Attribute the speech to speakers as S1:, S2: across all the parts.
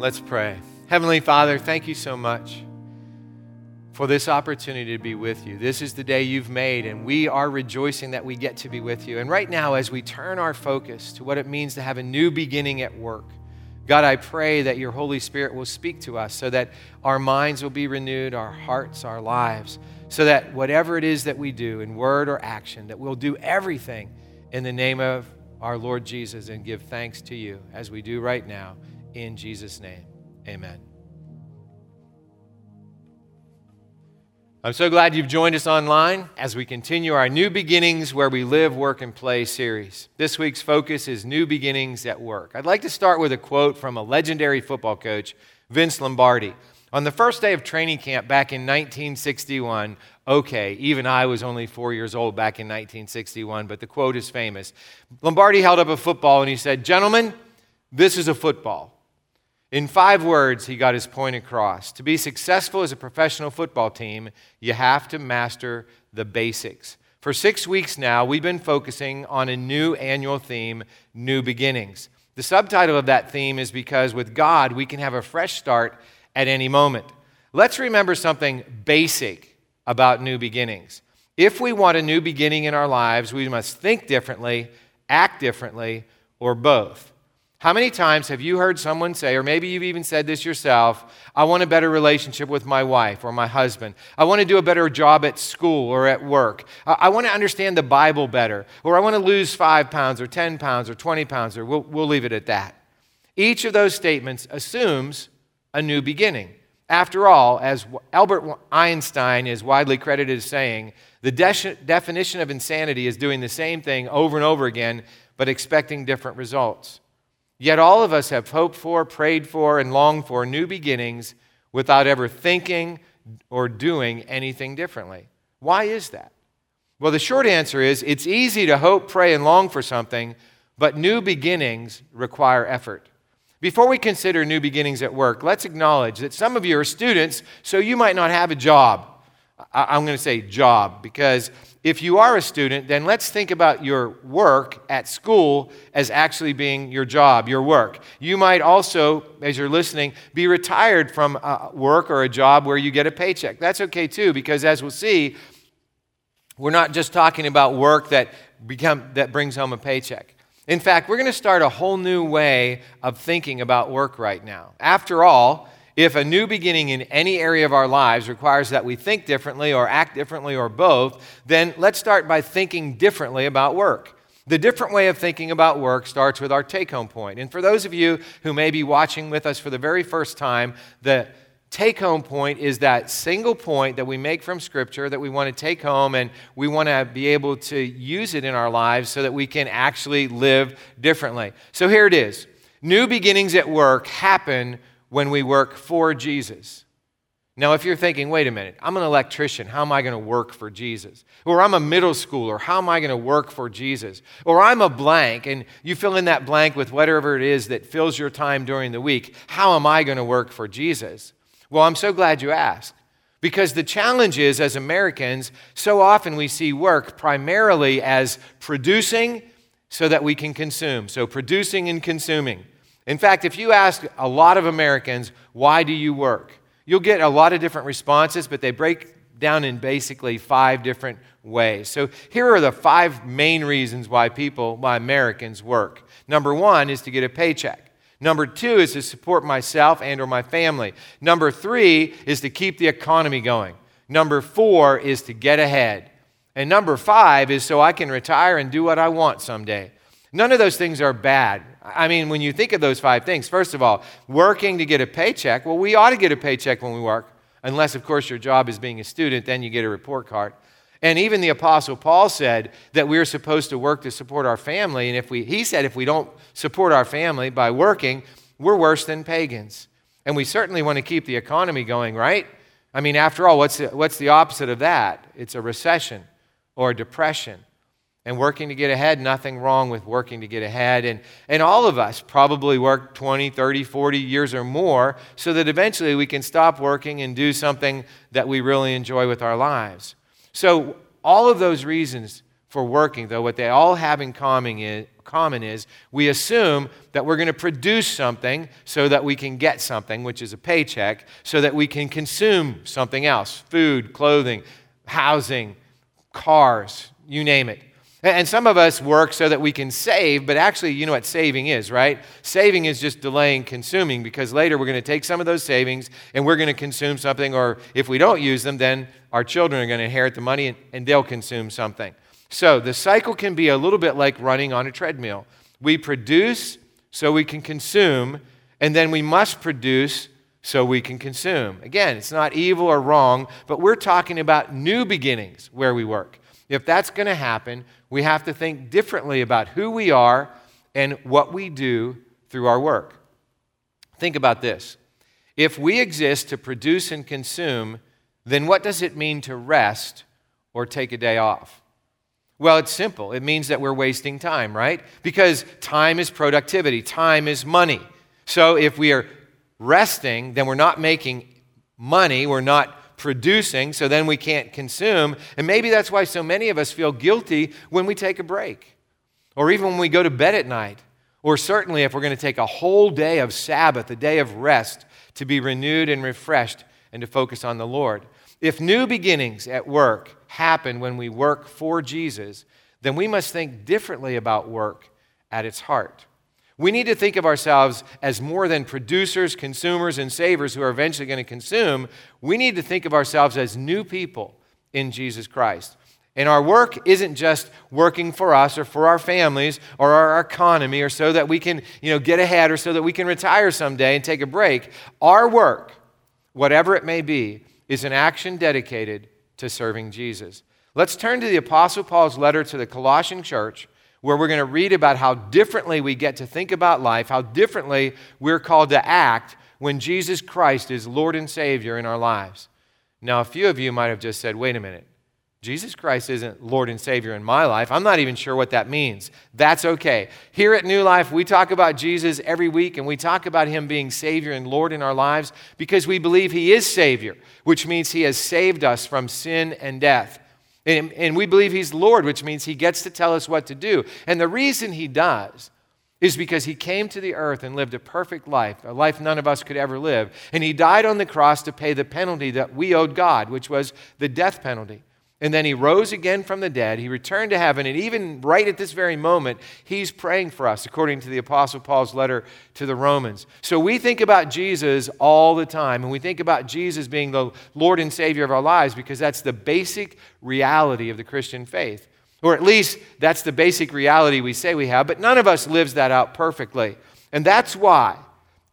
S1: Let's pray. Heavenly Father, thank you so much for this opportunity to be with you. This is the day you've made, and we are rejoicing that we get to be with you. And right now, as we turn our focus to what it means to have a new beginning at work, God, I pray that your Holy Spirit will speak to us so that our minds will be renewed, our hearts, our lives, so that whatever it is that we do in word or action, that we'll do everything in the name of our Lord Jesus and give thanks to you as we do right now. In Jesus' name, amen. I'm so glad you've joined us online as we continue our New Beginnings Where We Live, Work, and Play series. This week's focus is New Beginnings at Work. I'd like to start with a quote from a legendary football coach, Vince Lombardi. On the first day of training camp back in 1961, okay, even I was only four years old back in 1961, but the quote is famous. Lombardi held up a football and he said, Gentlemen, this is a football. In five words, he got his point across. To be successful as a professional football team, you have to master the basics. For six weeks now, we've been focusing on a new annual theme, New Beginnings. The subtitle of that theme is because with God, we can have a fresh start at any moment. Let's remember something basic about new beginnings. If we want a new beginning in our lives, we must think differently, act differently, or both. How many times have you heard someone say, or maybe you've even said this yourself, I want a better relationship with my wife or my husband. I want to do a better job at school or at work. I want to understand the Bible better. Or I want to lose five pounds or 10 pounds or 20 pounds, or we'll, we'll leave it at that. Each of those statements assumes a new beginning. After all, as Albert Einstein is widely credited as saying, the de- definition of insanity is doing the same thing over and over again, but expecting different results. Yet all of us have hoped for, prayed for, and longed for new beginnings without ever thinking or doing anything differently. Why is that? Well, the short answer is it's easy to hope, pray, and long for something, but new beginnings require effort. Before we consider new beginnings at work, let's acknowledge that some of you are students, so you might not have a job. I'm going to say job because if you are a student, then let's think about your work at school as actually being your job, your work. You might also, as you're listening, be retired from a work or a job where you get a paycheck. That's okay too, because as we'll see, we're not just talking about work that, become, that brings home a paycheck. In fact, we're going to start a whole new way of thinking about work right now. After all, if a new beginning in any area of our lives requires that we think differently or act differently or both, then let's start by thinking differently about work. The different way of thinking about work starts with our take home point. And for those of you who may be watching with us for the very first time, the take home point is that single point that we make from Scripture that we want to take home and we want to be able to use it in our lives so that we can actually live differently. So here it is New beginnings at work happen when we work for Jesus. Now, if you're thinking, wait a minute, I'm an electrician, how am I going to work for Jesus? Or I'm a middle schooler, how am I going to work for Jesus? Or I'm a blank, and you fill in that blank with whatever it is that fills your time during the week, how am I going to work for Jesus? Well, I'm so glad you asked. Because the challenge is, as Americans, so often we see work primarily as producing so that we can consume. So, producing and consuming. In fact, if you ask a lot of Americans, why do you work? You'll get a lot of different responses, but they break down in basically five different ways. So here are the five main reasons why people, why Americans work. Number one is to get a paycheck. Number two is to support myself and or my family. Number three is to keep the economy going. Number four is to get ahead. And number five is so I can retire and do what I want someday. None of those things are bad. I mean, when you think of those five things, first of all, working to get a paycheck, well, we ought to get a paycheck when we work, unless, of course, your job is being a student, then you get a report card. And even the Apostle Paul said that we're supposed to work to support our family. And if we, he said if we don't support our family by working, we're worse than pagans. And we certainly want to keep the economy going, right? I mean, after all, what's the, what's the opposite of that? It's a recession or a depression and working to get ahead, nothing wrong with working to get ahead. And, and all of us probably work 20, 30, 40 years or more so that eventually we can stop working and do something that we really enjoy with our lives. So, all of those reasons for working, though, what they all have in common is, common is we assume that we're going to produce something so that we can get something, which is a paycheck, so that we can consume something else food, clothing, housing, cars, you name it. And some of us work so that we can save, but actually, you know what saving is, right? Saving is just delaying consuming because later we're going to take some of those savings and we're going to consume something, or if we don't use them, then our children are going to inherit the money and, they'll consume something. So the cycle can be a little bit like running on a treadmill. We produce so we can consume, and then we must produce so we can consume. Again, it's not evil or wrong, but we're talking about new beginnings where we work. If that's going to happen, we have to think differently about who we are and what we do through our work. Think about this. If we exist to produce and consume, then what does it mean to rest or take a day off? Well, it's simple. It means that we're wasting time, right? Because time is productivity, time is money. So if we are resting, then we're not making money, we're not producing, so then we can't consume. And maybe that's why so many of us feel guilty when we take a break, or even when we go to bed at night, or certainly if we're going to take a whole day of Sabbath, a day of rest, to be renewed and refreshed and to focus on the Lord. If new beginnings at work happen when we work for Jesus, then we must think differently about work at its heart. We need to think of ourselves as more than producers, consumers, and savers who are eventually going to consume. We need to think of ourselves as new people in Jesus Christ. And our work isn't just working for us or for our families or our economy or so that we can, you know, get ahead or so that we can retire someday and take a break. Our work, whatever it may be, is an action dedicated to serving Jesus. Let's turn to the Apostle Paul's letter to the Colossian church where we're going to read about how differently we get to think about life, how differently we're called to act when Jesus Christ is Lord and Savior in our lives. Now, a few of you might have just said, wait a minute. Jesus Christ isn't Lord and Savior in my life. I'm not even sure what that means. That's okay. Here at New Life, we talk about Jesus every week and we talk about Him being Savior and Lord in our lives because we believe He is Savior, which means He has saved us from sin and death. And, and we believe He's Lord, which means He gets to tell us what to do. And the reason He does is because He came to the earth and lived a perfect life, a life none of us could ever live. And He died on the cross to pay the penalty that we owed God, which was the death penalty. And then he rose again from the dead. He returned to heaven. And even right at this very moment, he's praying for us, according to the Apostle Paul's letter to the Romans. So we think about Jesus all the time. And we think about Jesus being the Lord and Savior of our lives because that's the basic reality of the Christian faith. Or at least that's the basic reality we say we have. But none of us lives that out perfectly. And that's why,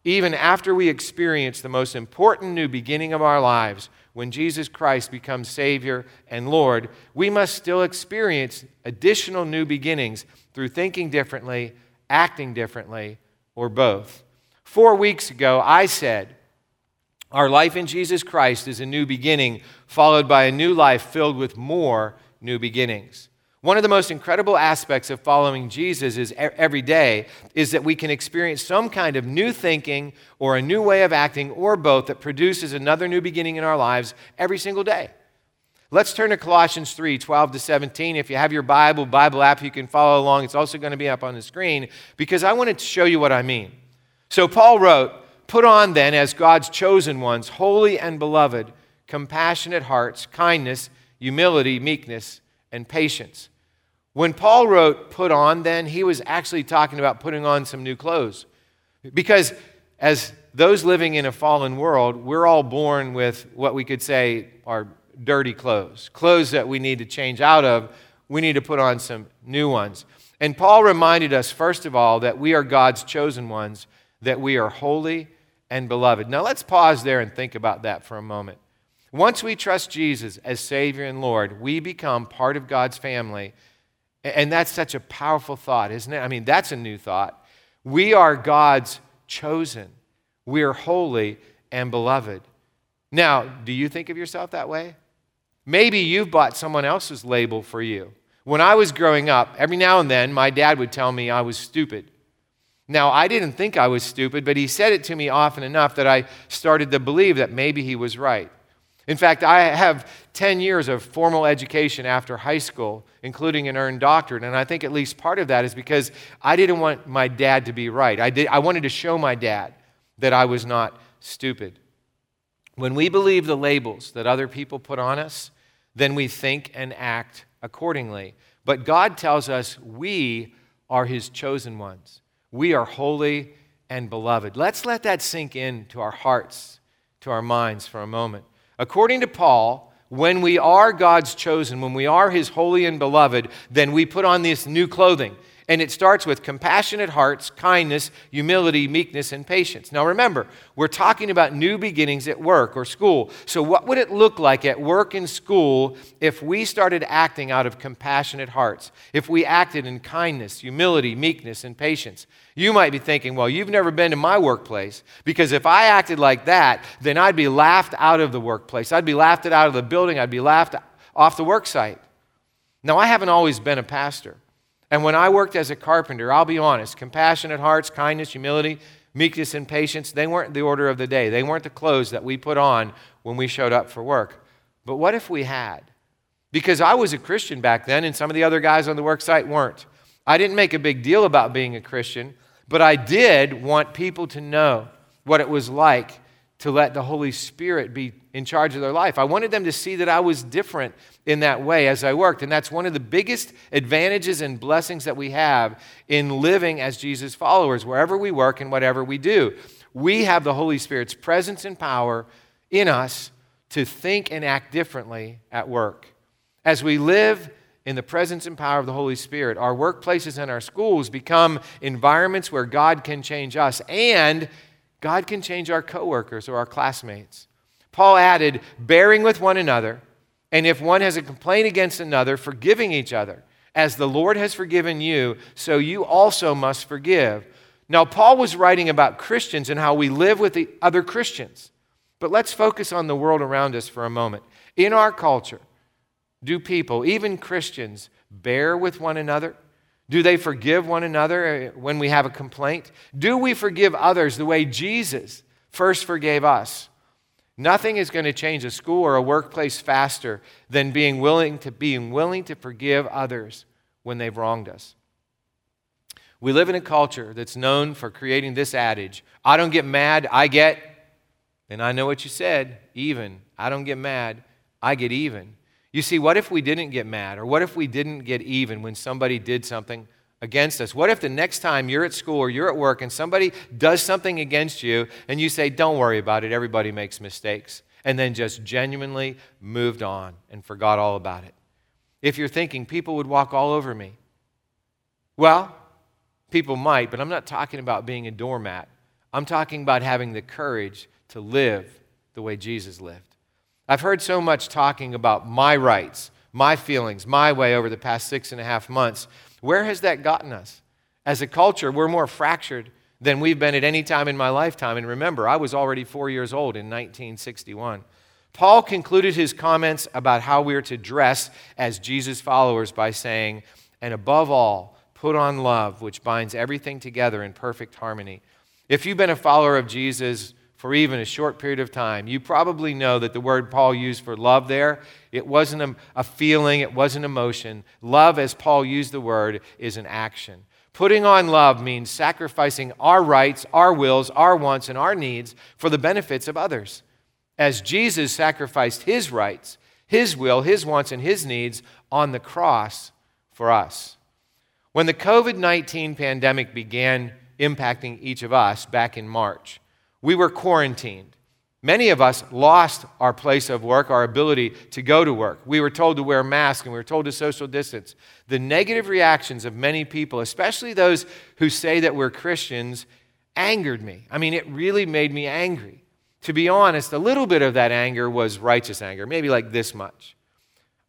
S1: even after we experience the most important new beginning of our lives, when Jesus Christ becomes Savior and Lord, we must still experience additional new beginnings through thinking differently, acting differently, or both. Four weeks ago, I said, Our life in Jesus Christ is a new beginning, followed by a new life filled with more new beginnings. One of the most incredible aspects of following Jesus is every day is that we can experience some kind of new thinking or a new way of acting or both that produces another new beginning in our lives every single day. Let's turn to Colossians 3 12 to 17. If you have your Bible, Bible app, you can follow along. It's also going to be up on the screen because I wanted to show you what I mean. So, Paul wrote, Put on then, as God's chosen ones, holy and beloved, compassionate hearts, kindness, humility, meekness and patience. When Paul wrote, put on, then, he was actually talking about putting on some new clothes. Because as those living in a fallen world, we're all born with what we could say are dirty clothes, clothes that we need to change out of. We need to put on some new ones. And Paul reminded us, first of all, that we are God's chosen ones, that we are holy and beloved. Now let's pause there and think about that for a moment. Once we trust Jesus as Savior and Lord, we become part of God's family. And that's such a powerful thought, isn't it? I mean, that's a new thought. We are God's chosen, we are holy and beloved. Now, do you think of yourself that way? Maybe you've bought someone else's label for you. When I was growing up, every now and then my dad would tell me I was stupid. Now, I didn't think I was stupid, but he said it to me often enough that I started to believe that maybe he was right. In fact, I have 10 years of formal education after high school, including an earned doctorate. And I think at least part of that is because I didn't want my dad to be right. I, did, I wanted to show my dad that I was not stupid. When we believe the labels that other people put on us, then we think and act accordingly. But God tells us we are His chosen ones. We are holy and beloved. Let's let that sink into our hearts, to our minds for a moment. According to Paul, when we are God's chosen, when we are His holy and beloved, then we put on this new clothing. And it starts with compassionate hearts, kindness, humility, meekness, and patience. Now remember, we're talking about new beginnings at work or school. So, what would it look like at work and school if we started acting out of compassionate hearts? If we acted in kindness, humility, meekness, and patience? You might be thinking, well, you've never been to my workplace because if I acted like that, then I'd be laughed out of the workplace. I'd be laughed out of the building. I'd be laughed off the work site. Now, I haven't always been a pastor. And when I worked as a carpenter, I'll be honest, compassionate hearts, kindness, humility, meekness, and patience, they weren't the order of the day. They weren't the clothes that we put on when we showed up for work. But what if we had? Because I was a Christian back then, and some of the other guys on the work site weren't. I didn't make a big deal about being a Christian, but I did want people to know what it was like to let the Holy Spirit be in charge of their life. I wanted them to see that I was different in that way as I worked. And that's one of the biggest advantages and blessings that we have in living as Jesus followers, wherever we work and whatever we do. We have the Holy Spirit's presence and power in us to think and act differently at work. As we live in the presence and power of the Holy Spirit, our workplaces and our schools become environments where God can change us and God can change our coworkers or our classmates. Paul added, bearing with one another and if one has a complaint against another, forgiving each other. As the Lord has forgiven you, so you also must forgive. Now, Paul was writing about Christians and how we live with the other Christians. But let's focus on the world around us for a moment. In our culture, do people, even Christians, bear with one another? Do they forgive one another eh, when we have a complaint? Do we forgive others the way Jesus first forgave us? Nothing is going to change a school or a workplace faster than being willing to being willing to forgive others when they've wronged us. We live in a culture that's known for creating this adage I don't get mad, I get, and I know what you said, even. I don't get mad, I get even. You see, what if we didn't get mad? Or what if we didn't get even when somebody did something against us? What if the next time you're at school or you're at work and somebody does something against you and you say, Don't worry about it, everybody makes mistakes, and then just genuinely moved on and forgot all about it? If you're thinking people would walk all over me, well, people might, but I'm not talking about being a doormat. I'm talking about having the courage to live the way Jesus lived. I've heard so much talking about my rights, my feelings, my way over the past six and a half months where has that gotten us? As a culture, we're more fractured than we've been at any time in my lifetime. And remember, I was already four years old in 1961. Paul concluded his comments about how we are to dress as Jesus followers by saying, and above all, put on love, which binds everything together in perfect harmony. If you've been a follower of Jesus for even a short period of time, you probably know that the word Paul used for love there, it wasn't a, a, feeling, it wasn't emotion. Love, as Paul used the word, is an action. Putting on love means sacrificing our rights, our wills, our wants, and our needs for the benefits of others. As Jesus sacrificed his rights, his will, his wants, and his needs on the cross for us. When the COVID 19 pandemic began impacting each of us back in March, we were quarantined. Many of us lost our place of work, our ability to go to work. We were told to wear masks and we were told to social distance. The negative reactions of many people, especially those who say that we're Christians, angered me. I mean, it really made me angry. To be honest, a little bit of that anger was righteous anger, maybe like this much.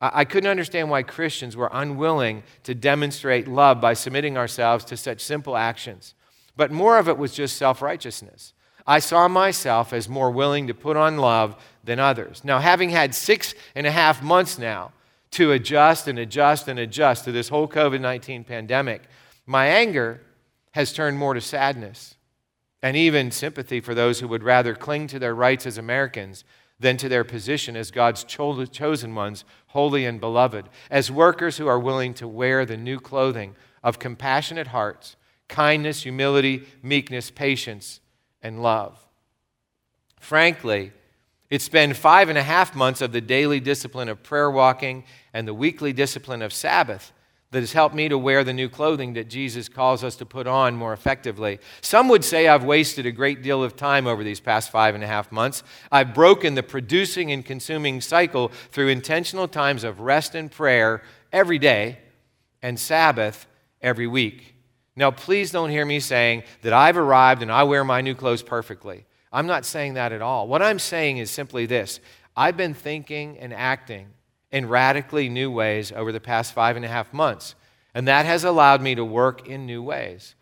S1: I couldn't understand why Christians were unwilling to demonstrate love by submitting ourselves to such simple actions. But more of it was just self righteousness. I saw myself as more willing to put on love than others. Now, having had six and a half months now to adjust and adjust and adjust to this whole COVID 19 pandemic, my anger has turned more to sadness and even sympathy for those who would rather cling to their rights as Americans than to their position as God's cho- chosen ones, holy and beloved, as workers who are willing to wear the new clothing of compassionate hearts, kindness, humility, meekness, patience, and love. Frankly, it's been five and a half months of the daily discipline of prayer walking and the weekly discipline of Sabbath that has helped me to wear the new clothing that Jesus calls us to put on more effectively. Some would say I've wasted a great deal of time over these past five and a half months. I've broken the producing and consuming cycle through intentional times of rest and prayer every day and Sabbath every week. Now, please don't hear me saying that I've arrived and I wear my new clothes perfectly. I'm not saying that at all. What I'm saying is simply this I've been thinking and acting in radically new ways over the past five and a half months, and that has allowed me to work in new ways.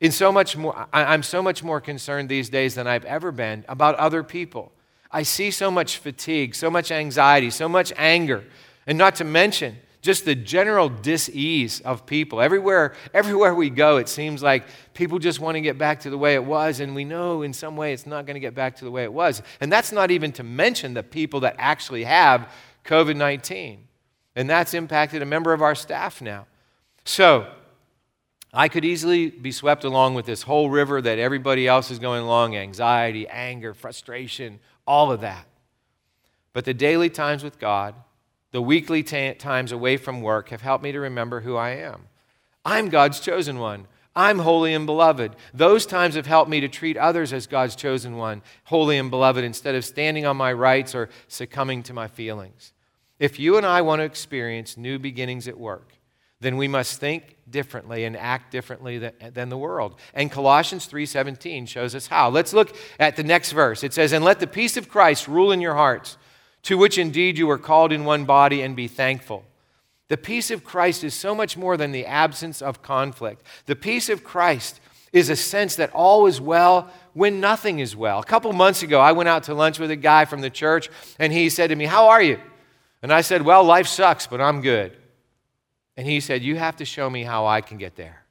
S1: In so much more, I'm so much more concerned these days than I've ever been about other people. I see so much fatigue, so much anxiety, so much anger, and not to mention just the general dis-ease of people. Everywhere, everywhere we go, it seems like people just want to get back to the way it was, and we know in some way it's not going to get back to the way it was. And that's not even to mention the people that actually have COVID 19. And that's impacted a member of our staff now. So, I could easily be swept along with this whole river that everybody else is going along anxiety, anger, frustration, all of that. But the daily times with God, the weekly t- times away from work have helped me to remember who I am. I'm God's chosen one. I'm holy and beloved. Those times have helped me to treat others as God's chosen one, holy and beloved, instead of standing on my rights or succumbing to my feelings. If you and I want to experience new beginnings at work, then we must think differently and act differently than, than, the world. And Colossians 3:17 shows us how. Let's look at the next verse. It says, "And let the peace of Christ rule in your hearts, to which indeed you were called in one body, and be thankful. The peace of Christ is so much more than the absence of conflict. The peace of Christ is a sense that all is well when nothing is well. A couple months ago, I went out to lunch with a guy from the church, and he said to me, How are you? And I said, Well, life sucks, but I'm good. And he said, You have to show me how I can get there.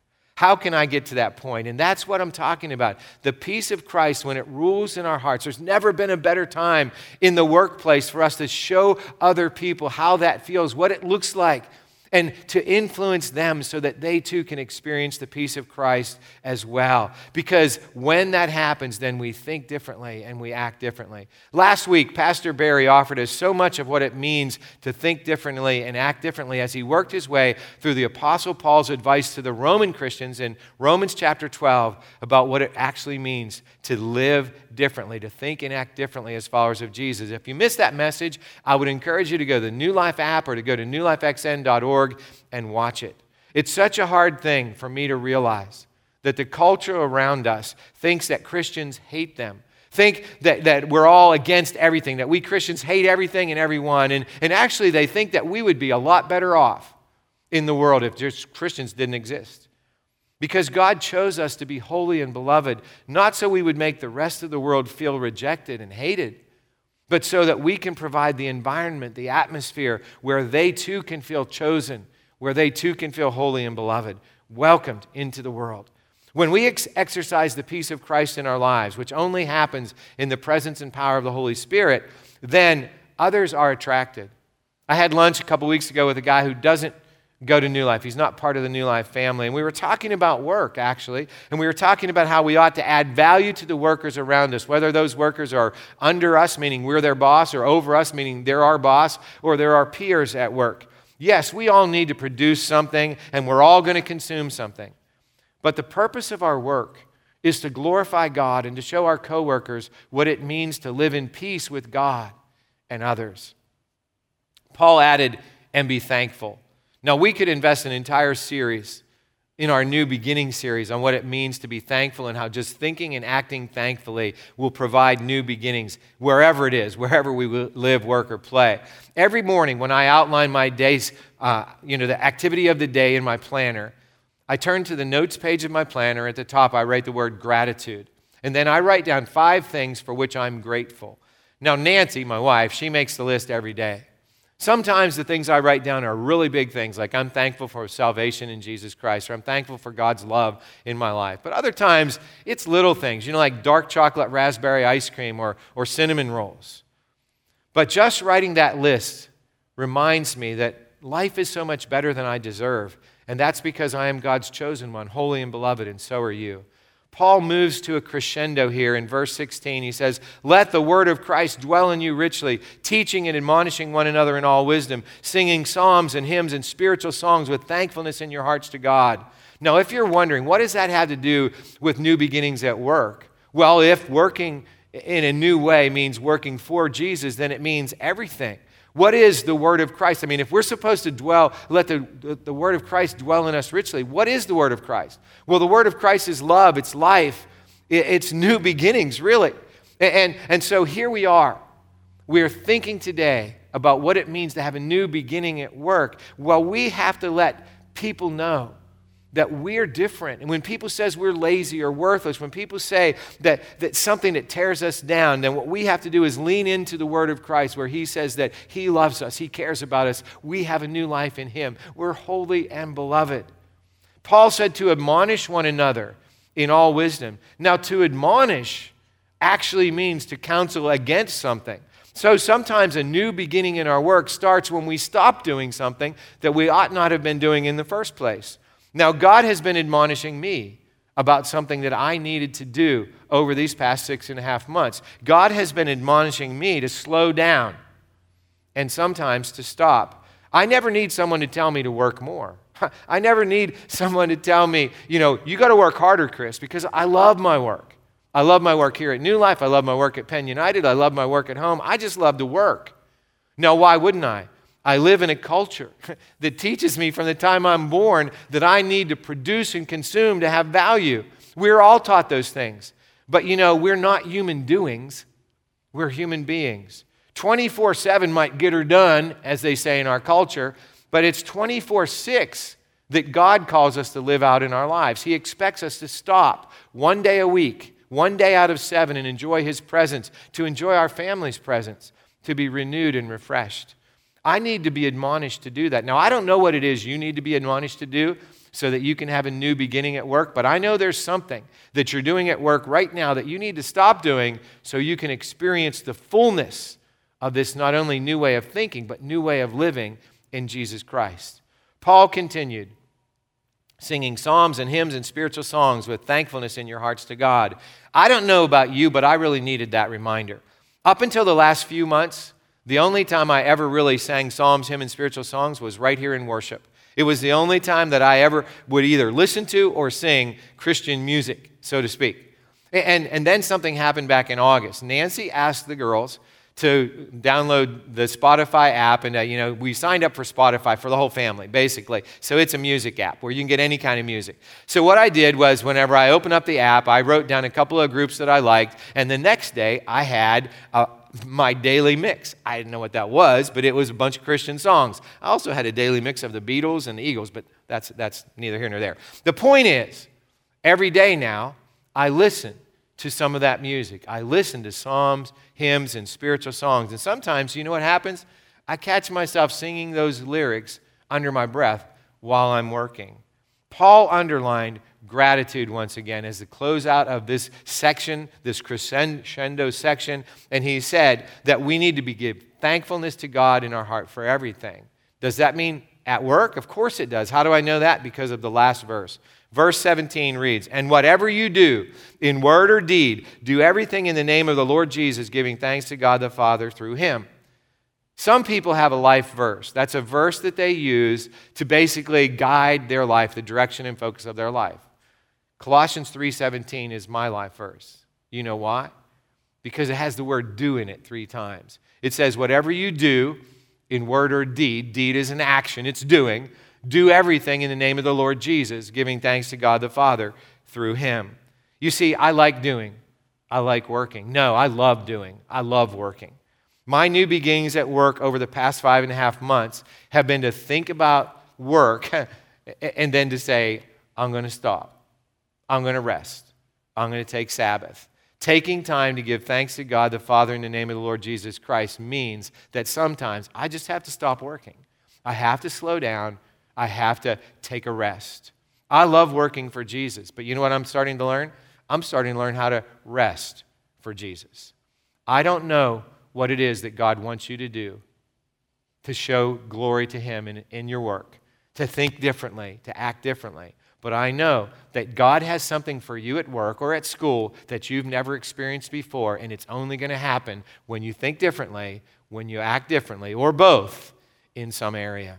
S1: How can I get to that point? And that's what I'm talking about. The peace of Christ, when it rules in our hearts, there's never been a better time in the workplace for us to show other people how that feels, what it looks like and to influence them so that they too can experience the peace of Christ as well. Because when that happens, then we think differently and we act differently. Last week, Pastor Barry offered us so much of what it means to think differently and act differently as he worked his way through the Apostle Paul's advice to the Roman Christians in Romans chapter 12 about what it actually means to live differently, to think and act differently as followers of Jesus. If you missed that message, I would encourage you to go to the New Life app or to go to newlifexn.org and watch it. It's such a hard thing for me to realize that the culture around us thinks that Christians hate them. Think that, that we're all against everything, that we Christians hate everything and everyone. And, and actually, they think that we would be a lot better off in the world if just Christians didn't exist. Because God chose us to be holy and beloved, not so we would make the rest of the world feel rejected and hated, but so that we can provide the environment, the atmosphere where they too can feel chosen, where they too can feel holy and beloved, welcomed into the world. When we ex- exercise the peace of Christ in our lives, which only happens in the presence and power of the Holy Spirit, then others are attracted. I had lunch a couple weeks ago with a guy who doesn't go to New Life. He's not part of the New Life family. And we were talking about work, actually. And we were talking about how we ought to add value to the workers around us, whether those workers are under us, meaning we're their boss, or over us, meaning they're our boss, or they're our peers at work. Yes, we all need to produce something, and we're all going to consume something. But the purpose of our work is to glorify God and to show our coworkers what it means to live in peace with God and others. Paul added, and be thankful. Now, we could invest an entire series in our new beginning series on what it means to be thankful and how just thinking and acting thankfully will provide new beginnings wherever it is, wherever we live, work, or play. Every morning when I outline my days, uh, you know, the activity of the day in my planner, I turn to the notes page of my planner. At the top, I write the word gratitude. And then I write down five things for which I'm grateful. Now, Nancy, my wife, she makes the list every day. Sometimes the things I write down are really big things, like I'm thankful for salvation in Jesus Christ, or I'm thankful for God's love in my life. But other times, it's little things, you know, like dark chocolate raspberry ice cream or, or cinnamon rolls. But just writing that list reminds me that life is so much better than I deserve. And that's because I am God's chosen one, holy and beloved, and so are you. Paul moves to a crescendo here in verse 16. He says, Let the word of Christ dwell in you richly, teaching and admonishing one another in all wisdom, singing psalms and hymns and spiritual songs with thankfulness in your hearts to God. Now, if you're wondering, what does that have to do with new beginnings at work? Well, if working in a new way means working for Jesus, then it means everything. What is the word of Christ? I mean, if we're supposed to dwell, let the, the word of Christ dwell in us richly, what is the word of Christ? Well, the word of Christ is love, it's life, it's new beginnings, really. And, and, so here we are. We're thinking today about what it means to have a new beginning at work. Well, we have to let people know that we're different. And when people says we're lazy or worthless, when people say that, that something that tears us down, then what we have to do is lean into the word of Christ where he says that he loves us, he cares about us, we have a new life in him. We're holy and beloved. Paul said to admonish one another in all wisdom. Now, to admonish actually means to counsel against something. So sometimes a new beginning in our work starts when we stop doing something that we ought not have been doing in the first place. Now, God has been admonishing me about something that I needed to do over these past six and a half months. God has been admonishing me to slow down and sometimes to stop. I never need someone to tell me to work more. I never need someone to tell me, you know, you got to work harder, Chris, because I love my work. I love my work here at New Life. I love my work at Penn United. I love my work at home. I just love to work. Now, why wouldn't I? I live in a culture that teaches me from the time I'm born that I need to produce and consume to have value. We're all taught those things. But you know, we're not human doings, we're human beings. 24 7 might get her done, as they say in our culture, but it's 24 6 that God calls us to live out in our lives. He expects us to stop one day a week, one day out of seven, and enjoy His presence, to enjoy our family's presence, to be renewed and refreshed. I need to be admonished to do that. Now, I don't know what it is you need to be admonished to do so that you can have a new beginning at work, but I know there's something that you're doing at work right now that you need to stop doing so you can experience the fullness of this not only new way of thinking, but new way of living in Jesus Christ. Paul continued singing psalms and hymns and spiritual songs with thankfulness in your hearts to God. I don't know about you, but I really needed that reminder. Up until the last few months, the only time I ever really sang psalms, hymn, and spiritual songs was right here in worship. It was the only time that I ever would either listen to or sing Christian music, so to speak. And, and then something happened back in August. Nancy asked the girls to download the Spotify app, and uh, you know we signed up for Spotify for the whole family, basically. So it's a music app where you can get any kind of music. So what I did was, whenever I opened up the app, I wrote down a couple of groups that I liked, and the next day I had a, my daily mix. I didn't know what that was, but it was a bunch of Christian songs. I also had a daily mix of the Beatles and the Eagles, but that's, that's neither here nor there. The point is, every day now, I listen to some of that music. I listen to psalms, hymns, and spiritual songs. And sometimes, you know what happens? I catch myself singing those lyrics under my breath while I'm working. Paul underlined gratitude once again as the closeout of this section, this crescendo section. And he said that we need to be give thankfulness to God in our heart for everything. Does that mean at work? Of course it does. How do I know that? Because of the last verse. Verse 17 reads, And whatever you do, in word or deed, do everything in the name of the Lord Jesus, giving thanks to God the Father through him. Some people have a life verse. That's a verse that they use to basically guide their life, the direction and focus of their life. Colossians 3:17 is my life verse. You know why? Because it has the word do in it 3 times. It says whatever you do in word or deed, deed is an action, it's doing, do everything in the name of the Lord Jesus, giving thanks to God the Father through him. You see, I like doing. I like working. No, I love doing. I love working. My new beginnings at work over the past five and a half months have been to think about work and then to say, I'm going to stop. I'm going to rest. I'm going to take Sabbath. Taking time to give thanks to God the Father in the name of the Lord Jesus Christ means that sometimes I just have to stop working. I have to slow down. I have to take a rest. I love working for Jesus, but you know what I'm starting to learn? I'm starting to learn how to rest for Jesus. I don't know what it is that God wants you to do to show glory to Him in, in your work, to think differently, to act differently. But I know that God has something for you at work or at school that you've never experienced before, and it's only going to happen when you think differently, when you act differently, or both in some area.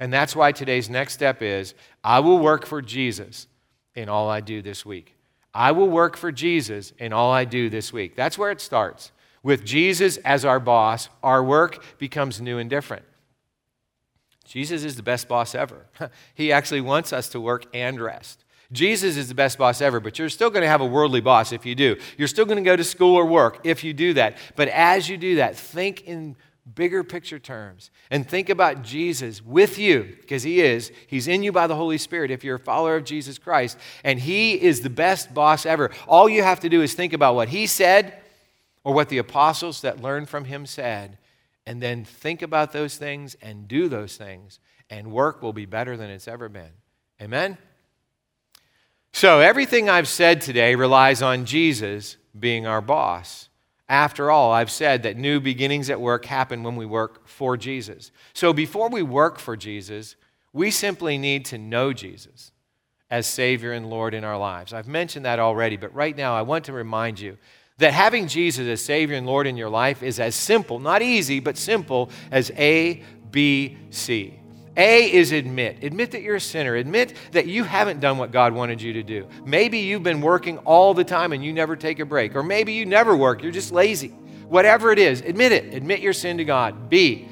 S1: And that's why today's next step is I will work for Jesus in all I do this week. I will work for Jesus in all I do this week. That's where it starts. With Jesus as our boss, our work becomes new and different. Jesus is the best boss ever. he actually wants us to work and rest. Jesus is the best boss ever, but you're still going to have a worldly boss if you do. You're still going to go to school or work if you do that. But as you do that, think in bigger picture terms and think about Jesus with you, because He is. He's in you by the Holy Spirit if you're a follower of Jesus Christ, and He is the best boss ever. All you have to do is think about what He said or what the apostles that learned from Him said, and then think about those things and do those things, and work will be better than it's ever been. Amen? So, everything I've said today relies on Jesus being our boss. After all, I've said that new beginnings at work happen when we work for Jesus. So, before we work for Jesus, we simply need to know Jesus as Savior and Lord in our lives. I've mentioned that already, but right now I want to remind you that having Jesus as Savior and Lord in your life is as simple, not easy, but simple as A, B, C. A is admit. Admit that you're a sinner. Admit that you haven't done what God wanted you to do. Maybe you've been working all the time and you never take a break. Or maybe you never work, you're just lazy. Whatever it is, admit it. Admit your sin to God. B,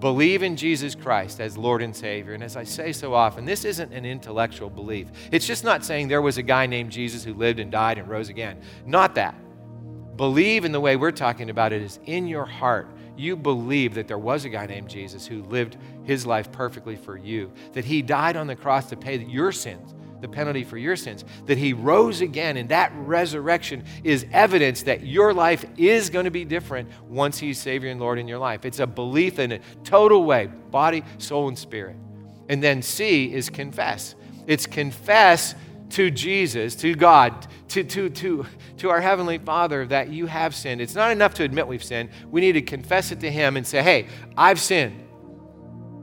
S1: believe in Jesus Christ as Lord and Savior. And as I say so often, this isn't an intellectual belief. It's just not saying there was a guy named Jesus who lived and died and rose again. Not that. Believe in the way we're talking about it is in your heart you believe that there was a guy named Jesus who lived his life perfectly for you, that he died on the cross to pay your sins, the penalty for your sins, that he rose again, and that resurrection is evidence that your life is going to be different once he's Savior and Lord in your life. It's a belief in a total way body, soul, and spirit. And then C is confess. It's confess to Jesus, to God, to, to, to, to our Heavenly Father that you have sinned. It's not enough to admit we've sinned. We need to confess it to Him and say, hey, I've sinned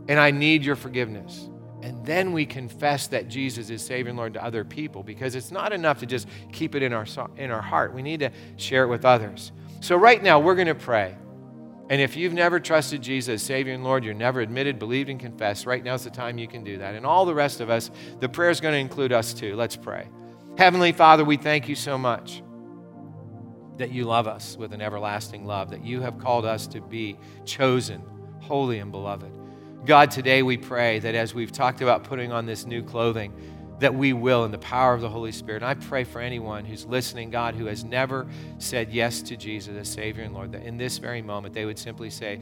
S1: and I need your forgiveness. And then we confess that Jesus is Savior and Lord to other people because it's not enough to just keep it in our, in our heart. We need to share it with others. So, right now, we're going to pray. And if you've never trusted Jesus Savior and Lord, you're never admitted, believed, and confessed, right now's the time you can do that. And all the rest of us, the prayer is going to include us too. Let's pray. Heavenly Father, we thank you so much that you love us with an everlasting love, that you have called us to be chosen, holy, and beloved. God, today we pray that as we've talked about putting on this new clothing, that we will in the power of the Holy Spirit. And I pray for anyone who's listening, God, who has never said yes to Jesus as Savior and Lord, that in this very moment they would simply say,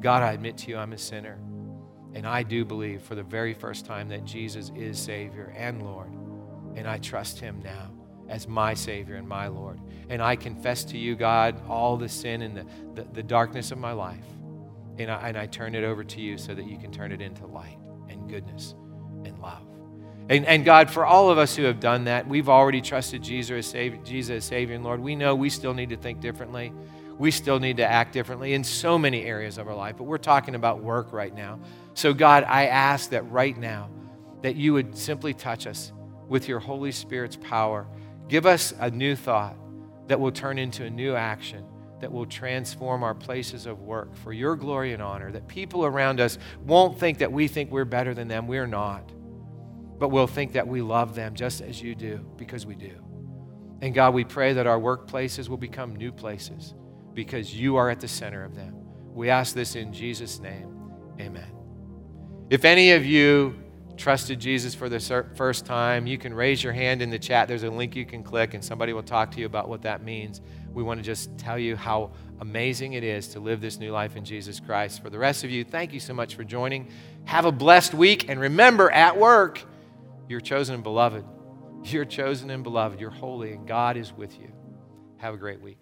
S1: God, I admit to you I'm a sinner. And I do believe for the very first time that Jesus is Savior and Lord. And I trust Him now as my Savior and my Lord. And I confess to you, God, all the sin and the, the, the darkness of my life. And I, and I turn it over to you so that you can turn it into light and goodness and love. And, and, God, for all of us who have done that, we've already trusted Jesus as, Savior, Jesus as Savior and Lord. We know we still need to think differently. We still need to act differently in so many areas of our life, but we're talking about work right now. So, God, I ask that right now that you would simply touch us with your Holy Spirit's power. Give us a new thought that will turn into a new action that will transform our places of work for your glory and honor, that people around us won't think that we think we're better than them. We're not but we'll think that we love them just as you do because we do. And God, we pray that our workplaces will become new places because you are at the center of them. We ask this in Jesus' name. Amen. If any of you trusted Jesus for the first time, you can raise your hand in the chat. There's a link you can click, and somebody will talk to you about what that means. We want to just tell you how amazing it is to live this new life in Jesus Christ. For the rest of you, thank you so much for joining. Have a blessed week, and remember at work, you're chosen and beloved. You're chosen and beloved. You're holy, and God is with you. Have a great week.